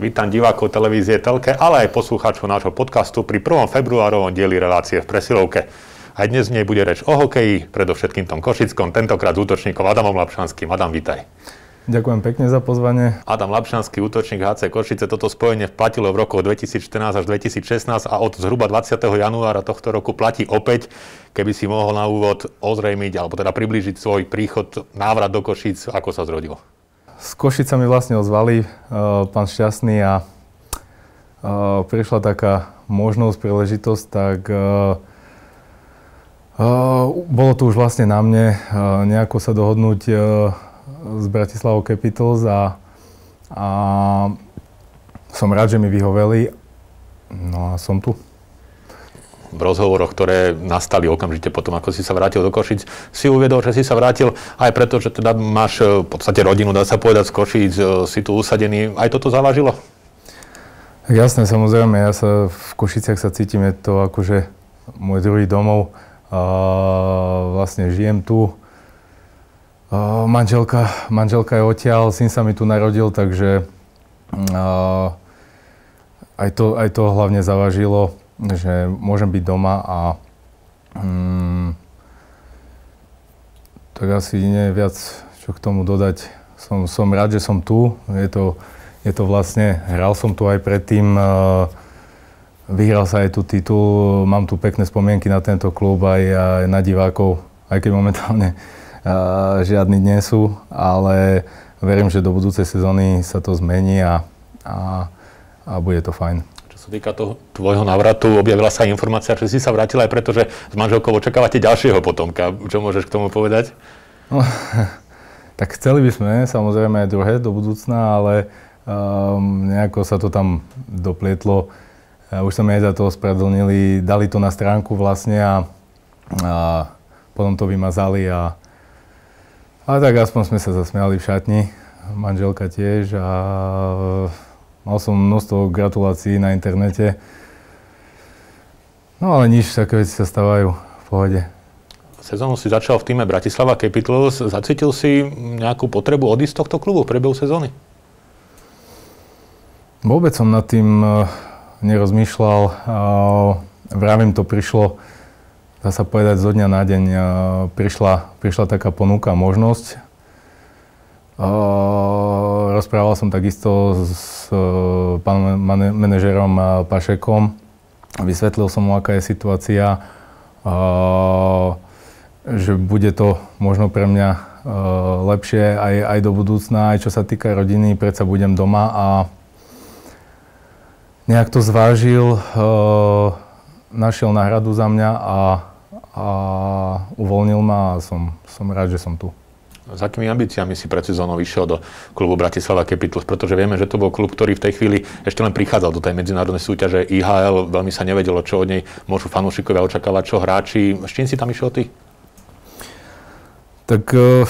Vítam divákov televízie Telke, ale aj poslucháčov nášho podcastu pri 1. februárovom dieli relácie v presilovke. Aj dnes nie bude reč o hokeji, predovšetkým tom Košickom, tentokrát s útočníkom Adamom Lapšanským. Adam, vítaj. Ďakujem pekne za pozvanie. Adam Lapšanský, útočník HC Košice, toto spojenie platilo v rokoch 2014 až 2016 a od zhruba 20. januára tohto roku platí opäť. Keby si mohol na úvod ozrejmiť, alebo teda priblížiť svoj príchod, návrat do Košic, ako sa zrodilo? S Košicami vlastne ozvali uh, pán Šťastný a uh, prišla taká možnosť, príležitosť, tak uh, bolo to už vlastne na mne nejako sa dohodnúť s Bratislavou Capitals a, a som rád, že mi vyhoveli. No a som tu v rozhovoroch, ktoré nastali okamžite potom, ako si sa vrátil do Košic, si uviedol, že si sa vrátil aj preto, že teda máš e, v podstate rodinu, dá sa povedať, z Košic, e, si tu usadený. Aj toto zavážilo? Jasné, samozrejme. Ja sa v Košiciach sa cítim, je to akože môj druhý domov. A vlastne žijem tu. A manželka, manželka je odtiaľ, syn sa mi tu narodil, takže a aj, to, aj to hlavne zavažilo že môžem byť doma a mm, tak asi nie viac čo k tomu dodať. Som, som rád, že som tu. Je to, je to vlastne, hral som tu aj predtým, uh, vyhral sa aj tu titul, mám tu pekné spomienky na tento klub aj, aj na divákov, aj keď momentálne uh, žiadni nie sú, ale verím, že do budúcej sezóny sa to zmení a, a, a bude to fajn sa týka toho tvojho návratu, objavila sa informácia, že si sa vrátil aj preto, že s manželkou očakávate ďalšieho potomka. Čo môžeš k tomu povedať? No, tak chceli by sme samozrejme aj druhé do budúcna, ale um, nejako sa to tam doplietlo. Uh, už sme aj za to ospravedlnili, dali to na stránku vlastne a, a potom to vymazali a, a tak aspoň sme sa zasmiali v šatni, manželka tiež a Mal som množstvo gratulácií na internete. No ale nič, také veci sa stávajú v pohode. Sezónu si začal v týme Bratislava Capitals. Zacítil si nejakú potrebu odísť z tohto klubu v priebehu sezóny? Vôbec som nad tým eh, nerozmýšľal. Vravím, to prišlo, dá sa povedať, zo dňa na deň. Prišla, prišla taká ponuka, možnosť rozprával som takisto s pánom manažerom Pašekom. Vysvetlil som mu, aká je situácia, že bude to možno pre mňa lepšie aj, aj do budúcna, aj čo sa týka rodiny, predsa budem doma a nejak to zvážil, našiel náhradu za mňa a, a uvoľnil ma a som, som rád, že som tu. S akými ambíciami si pred sezónou išiel do klubu Bratislava Capitals? Pretože vieme, že to bol klub, ktorý v tej chvíli ešte len prichádzal do tej medzinárodnej súťaže IHL. Veľmi sa nevedelo, čo od nej môžu fanúšikovia očakávať, čo hráči. S čím si tam išiel ty? Tak uh,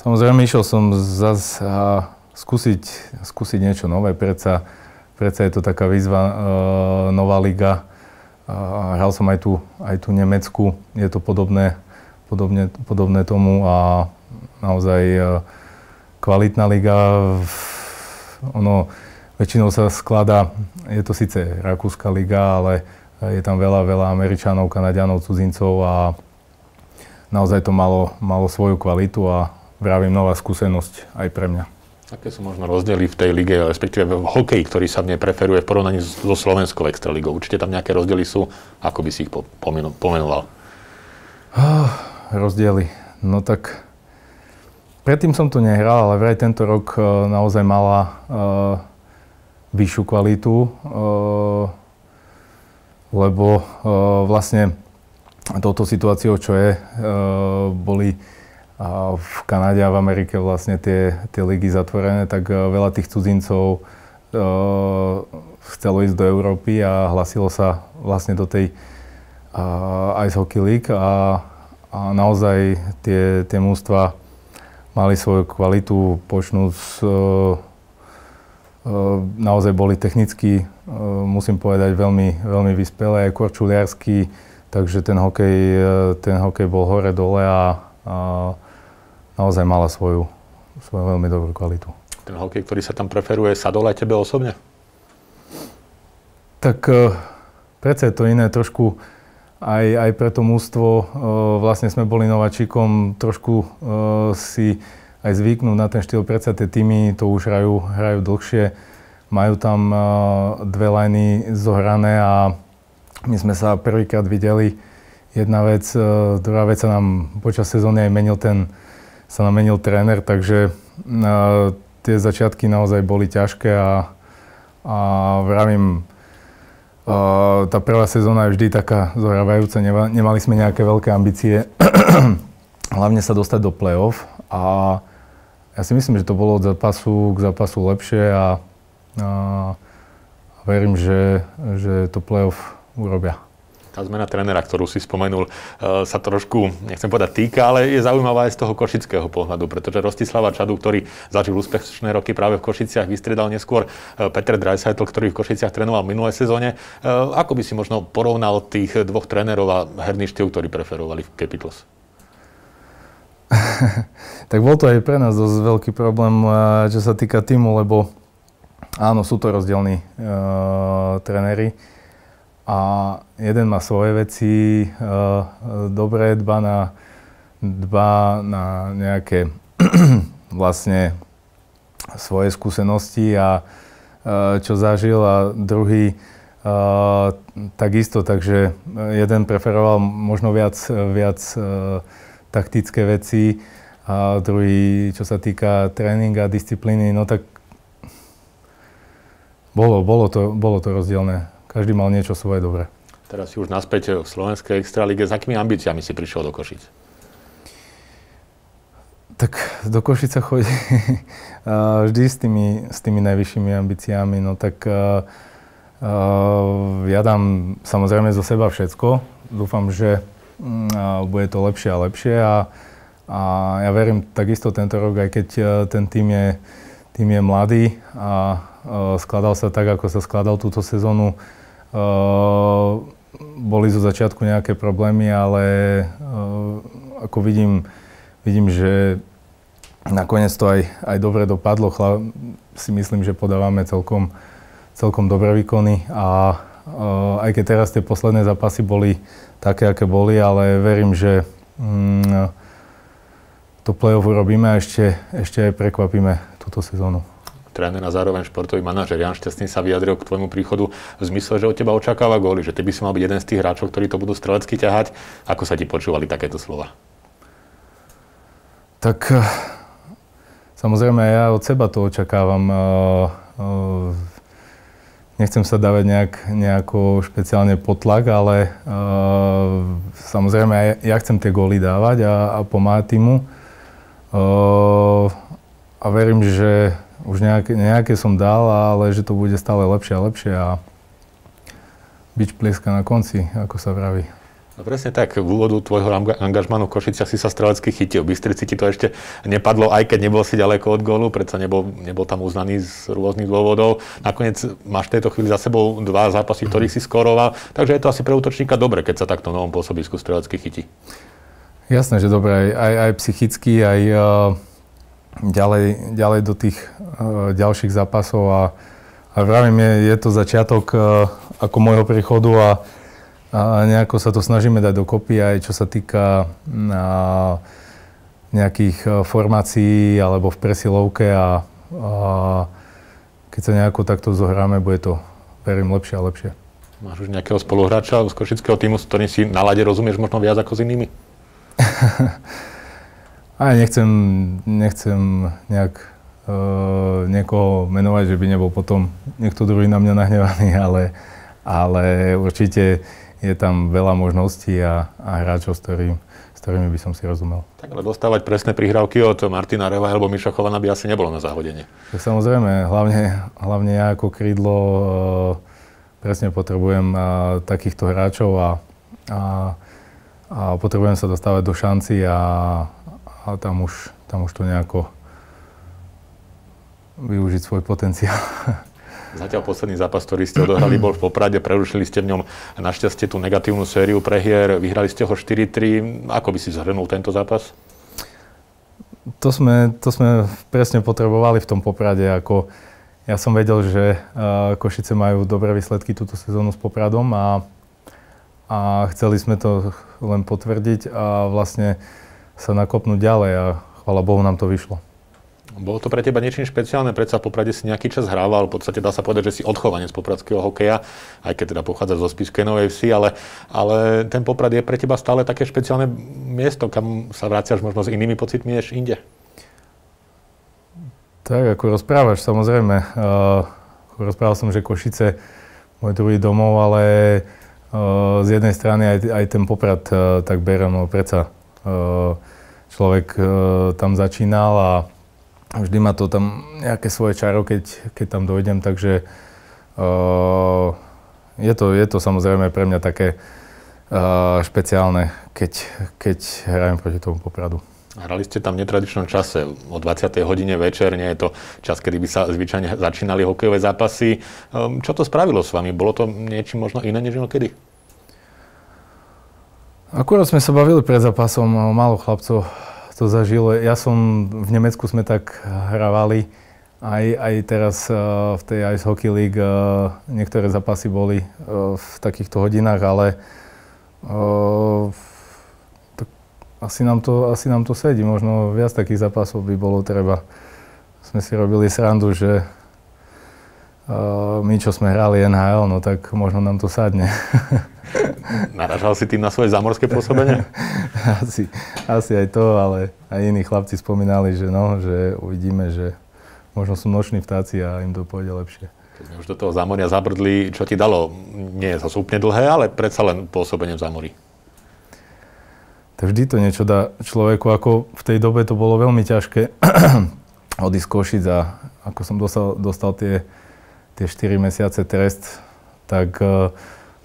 samozrejme išiel som zase uh, skúsiť, skúsiť niečo nové. Predsa, predsa je to taká výzva, uh, nová liga. Hral som aj tu, aj tu Nemecku. Je to podobné, podobne, podobné tomu a naozaj e, kvalitná liga. Ono väčšinou sa skladá, je to síce Rakúska liga, ale je tam veľa, veľa Američanov, Kanadianov, cudzincov a naozaj to malo, malo svoju kvalitu a vravím nová skúsenosť aj pre mňa. Aké sú možno rozdiely v tej lige, respektíve v hokeji, ktorý sa v nej preferuje v porovnaní so slovenskou extraligou? Určite tam nejaké rozdiely sú. Ako by si ich pomenoval? Oh, rozdiely. No tak Predtým som to nehral, ale vraj tento rok uh, naozaj mala uh, vyššiu kvalitu, uh, lebo vlastne touto situáciou, čo je, boli v Kanáde a v Amerike vlastne tie, tie ligy zatvorené, tak veľa tých cudzincov chcelo ísť do Európy a hlasilo sa vlastne do tej Ice Hockey League a, a naozaj tie, tie mústva mali svoju kvalitu, počnúť s, e, e, naozaj boli technicky, e, musím povedať, veľmi, veľmi vyspelé, korčuliarsky, takže ten hokej, ten hokej bol hore-dole a, a naozaj mala svoju, svoju veľmi dobrú kvalitu. ten hokej, ktorý sa tam preferuje, sadol aj tebe osobne? Tak predsa je to iné trošku aj, aj pre to mústvo. Uh, vlastne sme boli nováčikom, trošku uh, si aj zvyknúť na ten štýl. Predsa tie týmy to už hrajú, hrajú dlhšie, majú tam dve liny zohrané a my sme sa prvýkrát videli jedna vec, e, druhá vec sa nám počas sezóny aj menil ten, sa nám menil tréner, takže e, tie začiatky naozaj boli ťažké a, a vravím, e, tá prvá sezóna je vždy taká zohrávajúca, nemali sme nejaké veľké ambície, hlavne sa dostať do play-off. A ja si myslím, že to bolo od zápasu k zápasu lepšie a, a verím, že, že to play-off urobia tá zmena trénera, ktorú si spomenul, e, sa trošku, nechcem povedať týka, ale je zaujímavá aj z toho košického pohľadu, pretože Rostislava Čadu, ktorý zažil úspešné roky práve v Košiciach, vystredal neskôr e, Peter Dreisaitel, ktorý v Košiciach trénoval minulé sezóne. E, ako by si možno porovnal tých dvoch trénerov a herný štýl, ktorý preferovali v Capitals? tak bol to aj pre nás dosť veľký problém, čo sa týka týmu, lebo áno, sú to rozdielní uh, tréneri a jeden má svoje veci, uh, dobre dba na, dba na nejaké vlastne svoje skúsenosti a uh, čo zažil a druhý uh, takisto, takže jeden preferoval možno viac, viac uh, taktické veci a druhý, čo sa týka tréninga, disciplíny, no tak bolo, bolo, to, bolo to rozdielne každý mal niečo svoje dobré. Teraz si už naspäť v slovenskej extralíge. S akými ambíciami si prišiel do Košic? Tak do Košica chodí vždy s tými, s tými najvyššími ambíciami. No tak uh, uh, ja dám samozrejme zo seba všetko. Dúfam, že uh, bude to lepšie a lepšie a, a ja verím takisto tento rok, aj keď uh, ten tým je, tým je mladý a uh, skladal sa tak, ako sa skladal túto sezónu boli zo začiatku nejaké problémy, ale ehm, ako vidím, vidím, že nakoniec to aj, aj dobre dopadlo. Chla, si myslím, že podávame celkom, celkom dobré výkony a ehm, aj keď teraz tie posledné zápasy boli také, aké boli, ale verím, že mm, to play-off urobíme a ešte, ešte aj prekvapíme túto sezónu tréner a zároveň športový manažer Jan Šťastný sa vyjadril k tvojmu príchodu v zmysle, že od teba očakáva góly, že ty by si mal byť jeden z tých hráčov, ktorí to budú strelecky ťahať. Ako sa ti počúvali takéto slova? Tak eh, samozrejme ja od seba to očakávam. Eh, eh, nechcem sa dávať nejak, nejako špeciálne potlak, ale samozrejme ja, ja chcem tie góly dávať a, a pomáhať týmu. A verím, že už nejaké, nejaké som dal, ale že to bude stále lepšie a lepšie a byť plieska na konci, ako sa vraví. No presne tak, v úvodu tvojho angažmanu v Košiciach si sa strelecky chytil. V Bystrici ti to ešte nepadlo, aj keď nebol si ďaleko od gólu, predsa nebol, nebol tam uznaný z rôznych dôvodov. Nakoniec máš v tejto chvíli za sebou dva zápasy, ktorých si skoroval, takže je to asi pre útočníka dobre, keď sa takto novom pôsobisku strelecky chytí. Jasné, že dobre, aj, aj, aj psychicky, aj uh, ďalej, ďalej do tých uh, ďalších zápasov a, a vravím, je, je to začiatok uh, ako môjho príchodu a, a nejako sa to snažíme dať dokopy aj čo sa týka uh, nejakých uh, formácií alebo v presilovke a, a keď sa nejako takto zohráme, bude to, verím, lepšie a lepšie. Máš už nejakého spoluhráča z košického týmu, s ktorým si na lade rozumieš možno viac ako s inými? A nechcem, nechcem nejak uh, niekoho menovať, že by nebol potom niekto druhý na mňa nahnevaný, ale, ale určite je tam veľa možností a, a hráčov, s, ktorým, s ktorými by som si rozumel. Tak ale dostávať presné prihrávky od Martina Reva alebo Miša Chovana by asi nebolo na záhodenie. Tak samozrejme, hlavne, hlavne ja ako krídlo uh, presne potrebujem uh, takýchto hráčov a, a, a potrebujem sa dostávať do šanci a, a tam už, tam už to nejako využiť svoj potenciál. Zatiaľ posledný zápas, ktorý ste odohrali, bol v Poprade, prerušili ste v ňom našťastie tú negatívnu sériu prehier, vyhrali ste ho 4-3. Ako by si zhrnul tento zápas? to sme, to sme presne potrebovali v tom Poprade. Ako ja som vedel, že uh, Košice majú dobré výsledky túto sezónu s Popradom a, a chceli sme to len potvrdiť a vlastne sa nakopnúť ďalej a chvala Bohu nám to vyšlo. Bolo to pre teba niečím špeciálne? Predsa Poprade si nejaký čas hrával, v podstate dá sa povedať, že si odchovanec popradského hokeja, aj keď teda pochádza zo Spiskej Novej Vsi, ale, ale ten Poprad je pre teba stále také špeciálne miesto, kam sa vraciaš možno s inými pocitmi než inde. Tak, ako rozprávaš, samozrejme. Uh, rozprával som, že Košice môj druhý domov, ale uh, z jednej strany aj, aj ten Poprad uh, tak berem, no predsa človek uh, tam začínal a vždy má to tam nejaké svoje čaro, keď, keď tam dojdem, takže uh, je, to, je to samozrejme pre mňa také špeciálne, keď, keď hrajem proti tomu Popradu. Hrali ste tam v netradičnom čase, o 20. hodine večer, nie je to čas, kedy by sa zvyčajne začínali hokejové zápasy. Um, čo to spravilo s vami? Bolo to niečím možno iné než inokedy? Akurát sme sa bavili pred zápasom, málo chlapcov to zažilo. Ja som, v Nemecku sme tak hrávali, aj, aj teraz uh, v tej Ice Hockey League uh, niektoré zápasy boli uh, v takýchto hodinách, ale tak asi, nám to, asi nám to sedí. Možno viac takých zápasov by bolo treba. Sme si robili srandu, že my, čo sme hrali NHL, no tak možno nám to sadne. Naražal si tým na svoje zamorské pôsobenie? asi, asi aj to, ale aj iní chlapci spomínali, že no, že uvidíme, že možno sú noční vtáci a im to pôjde lepšie. Keď sme už do toho zamoria zabrdli, čo ti dalo? Nie je to úplne dlhé, ale predsa len pôsobenie v zamori. Tak vždy to niečo dá človeku, ako v tej dobe to bolo veľmi ťažké odísť Košic a ako som dostal, dostal tie, tie 4 mesiace trest, tak uh,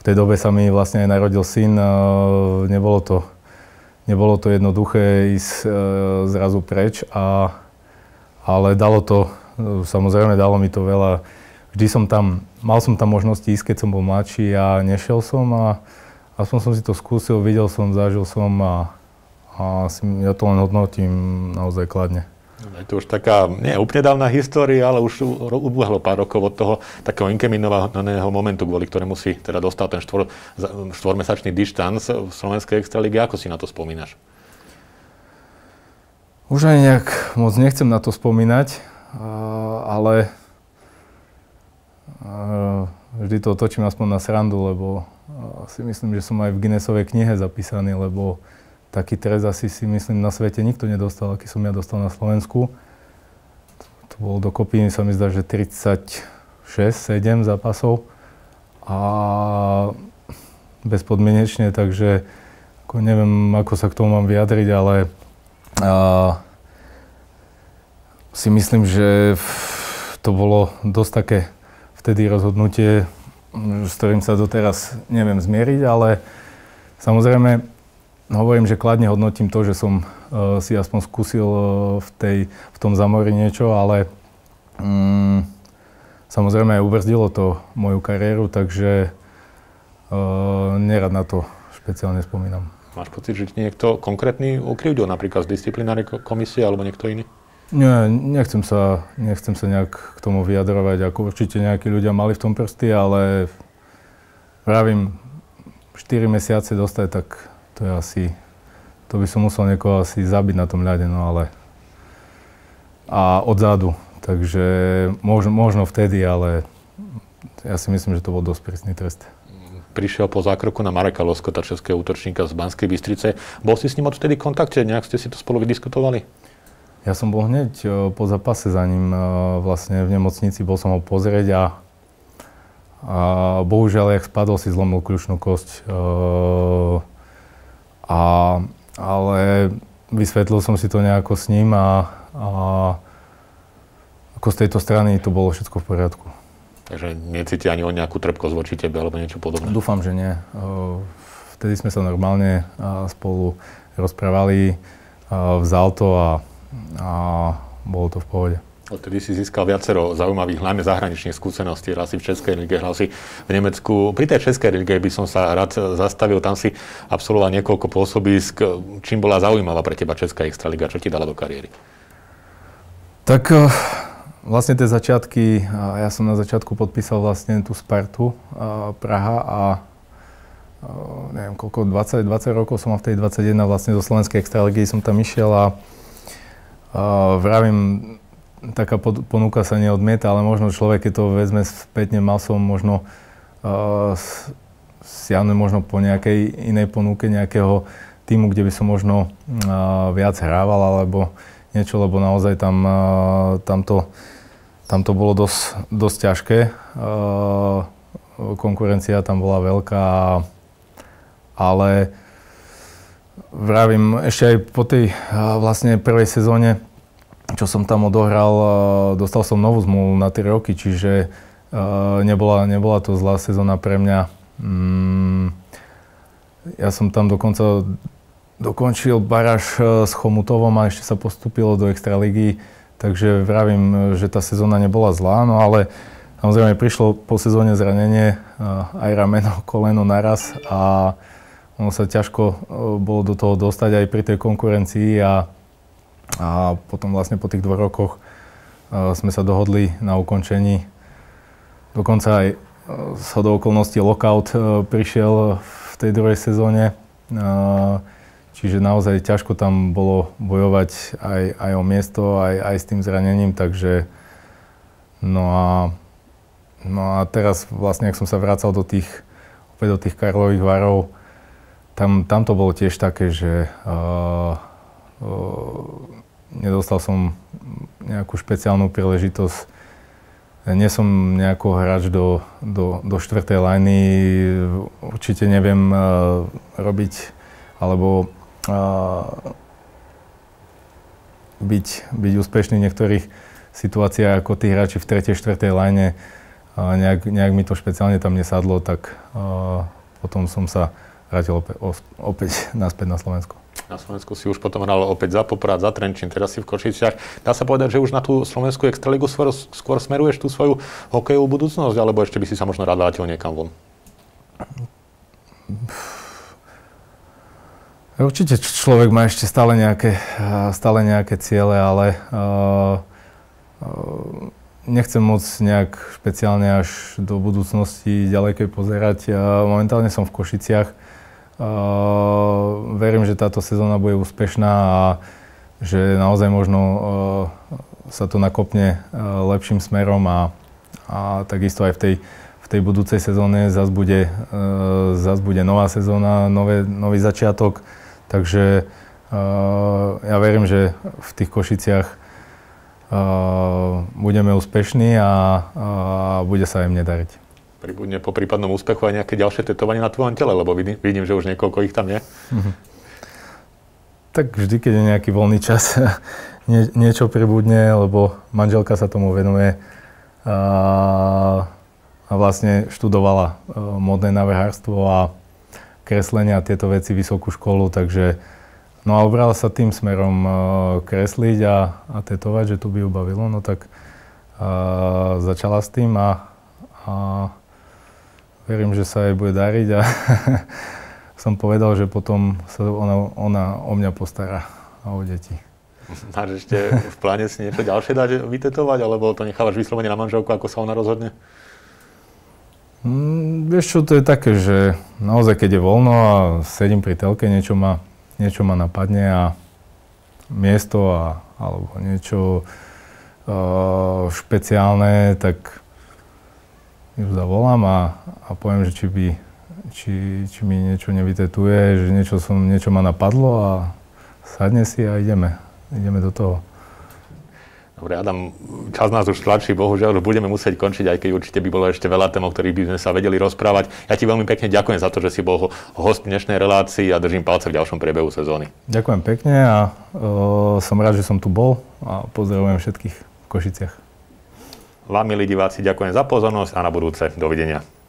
v tej dobe sa mi vlastne aj narodil syn. Nebolo to, nebolo to jednoduché ísť e, zrazu preč, a, ale dalo to, samozrejme dalo mi to veľa. Vždy som tam, mal som tam možnosti ísť, keď som bol mladší a nešiel som a aspoň som si to skúsil, videl som, zažil som a, a si, ja to len hodnotím naozaj kladne. Je to už taká, nie úplne dávna história, ale už ubehlo pár rokov od toho takého inkriminovaného momentu, kvôli ktorému si teda dostal ten štvor, štvormesačný dištanc v Slovenskej extralíge. Ako si na to spomínaš? Už ani nejak moc nechcem na to spomínať, ale vždy to otočím aspoň na srandu, lebo si myslím, že som aj v Guinnessovej knihe zapísaný, lebo taký trest asi si myslím na svete nikto nedostal, aký som ja dostal na Slovensku. To bolo dokopy, sa mi zdá, že 36, 7 zápasov a bezpodmienečne, takže ako neviem, ako sa k tomu mám vyjadriť, ale a, si myslím, že to bolo dosť také vtedy rozhodnutie, s ktorým sa doteraz neviem zmieriť, ale samozrejme hovorím, že kladne hodnotím to, že som uh, si aspoň skúsil uh, v, tej, v tom zamori niečo, ale um, samozrejme aj ubrzdilo to moju kariéru, takže uh, nerad na to špeciálne spomínam. Máš pocit, že niekto konkrétny ukrivdil, napríklad z disciplinárnej komisie alebo niekto iný? Nie, nechcem sa, nechcem sa nejak k tomu vyjadrovať, ako určite nejakí ľudia mali v tom prsty, ale vravím, 4 mesiace dostať, tak to je asi, to by som musel niekoho asi zabiť na tom ľade, no ale a odzadu. Takže možno, možno vtedy, ale ja si myslím, že to bol dosť prísny trest. Prišiel po zákroku na Mareka Loskota, českého útočníka z Banskej Bystrice. Bol si s ním odtedy v kontakte? Nejak ste si to spolu vydiskutovali? Ja som bol hneď e, po zápase za ním e, vlastne v nemocnici, bol som ho pozrieť a, a bohužiaľ, jak spadol, si zlomil kľúčnú kosť. E, a, ale vysvetlil som si to nejako s ním a, a ako z tejto strany to bolo všetko v poriadku. Takže necíti ani o nejakú trpkosť voči tebe alebo niečo podobné? Dúfam, že nie. Vtedy sme sa normálne spolu rozprávali, vzal to a, a bolo to v pohode. Odtedy si získal viacero zaujímavých, najmä zahraničných skúseností. Hral si v Českej lige, hral si v Nemecku. Pri tej Českej lige by som sa rád zastavil. Tam si absolvoval niekoľko pôsobisk. Čím bola zaujímavá pre teba Česká extraliga? Čo ti dala do kariéry? Tak eh, vlastne tie začiatky, ja som na začiatku podpísal vlastne tú Spartu eh, Praha a eh, neviem koľko, 20, 20 rokov som mal v tej 21 vlastne zo Slovenskej extraligy som tam išiel a vravím, taká ponuka sa neodmieta, ale možno človek, keď to vezme spätne, mal som možno uh, siahnuť možno po nejakej inej ponuke nejakého týmu, kde by som možno uh, viac hrával alebo niečo, lebo naozaj tam, uh, tam, to, tam to bolo dosť, dosť ťažké. Uh, konkurencia tam bola veľká, ale vravím, ešte aj po tej uh, vlastne prvej sezóne čo som tam odohral, dostal som novú zmluvu na 3 roky, čiže nebola, nebola to zlá sezóna pre mňa. Mm, ja som tam dokonca dokončil baráž s Chomutovom a ešte sa postupilo do Extraligy, takže vravím, že tá sezóna nebola zlá, no ale samozrejme prišlo po sezóne zranenie, aj rameno, koleno naraz a ono sa ťažko bolo do toho dostať aj pri tej konkurencii a a potom vlastne po tých dvoch rokoch uh, sme sa dohodli na ukončení. Dokonca aj z hodou okolností lockout uh, prišiel v tej druhej sezóne. Čiže naozaj ťažko tam bolo bojovať aj, aj o miesto, aj, aj s tým zranením, takže no a, no a teraz vlastne, ak som sa vracal do tých, opäť do tých Karlových varov, tam, tam to bolo tiež také, že uh, uh, nedostal som nejakú špeciálnu príležitosť. Nie som nejako hráč do, do, do štvrtej lajny, určite neviem uh, robiť alebo uh, byť, byť úspešný v niektorých situáciách ako tí hráči v tretej, štvrtej lajne. Uh, nejak, nejak mi to špeciálne tam nesadlo, tak uh, potom som sa vrátil opäť, opäť naspäť na Slovensku. Na Slovensku si už potom hral opäť za Poprad, za Trenčín, teraz si v Košiciach. Dá sa povedať, že už na tú Slovenskú extraligu skôr, skôr smeruješ tú svoju hokejovú budúcnosť, alebo ešte by si sa možno rád vrátil niekam von? Určite človek má ešte stále nejaké, stále nejaké ciele, ale uh, uh, nechcem moc nejak špeciálne až do budúcnosti ďalekej pozerať. Momentálne som v Košiciach verím, že táto sezóna bude úspešná a že naozaj možno uh, sa to nakopne uh, lepším smerom a, a takisto aj v tej, v tej budúcej sezóne zase bude, uh, zas bude nová sezóna, nové, nový začiatok. Takže ja verím, že v tých Košiciach budeme úspešní a, a bude sa im nedariť pribudne po prípadnom úspechu aj nejaké ďalšie tetovanie na tvojom tele, lebo vidím, že už niekoľko ich tam je. Mm-hmm. Tak vždy, keď je nejaký voľný čas, nie, niečo pribudne, lebo manželka sa tomu venuje a, a vlastne študovala e, modné navrhárstvo a kreslenie a tieto veci, vysokú školu, takže no a obrala sa tým smerom e, kresliť a, a tetovať, že to by ju bavilo, no tak a, začala s tým a, a verím, že sa jej bude dariť a som povedal, že potom sa ona, ona o mňa postará a o deti. Máš ešte v pláne si niečo ďalšie dať vytetovať, alebo to nechávaš vyslovene na manželku, ako sa ona rozhodne? Mm, vieš čo, to je také, že naozaj keď je voľno a sedím pri telke, niečo ma, niečo ma napadne a miesto a, alebo niečo uh, špeciálne, tak ju zavolám a, a poviem, že či, by, či, či mi niečo nevytetuje, že niečo, som, niečo ma napadlo a sadne si a ideme. Ideme do toho. Dobre, Adam, čas nás už tlačí, bohužiaľ už budeme musieť končiť, aj keď určite by bolo ešte veľa tém, o ktorých by sme sa vedeli rozprávať. Ja ti veľmi pekne ďakujem za to, že si bol host dnešnej relácii a držím palce v ďalšom priebehu sezóny. Ďakujem pekne a uh, som rád, že som tu bol a pozdravujem všetkých v Košiciach. Vám, milí diváci, ďakujem za pozornosť a na budúce. Dovidenia.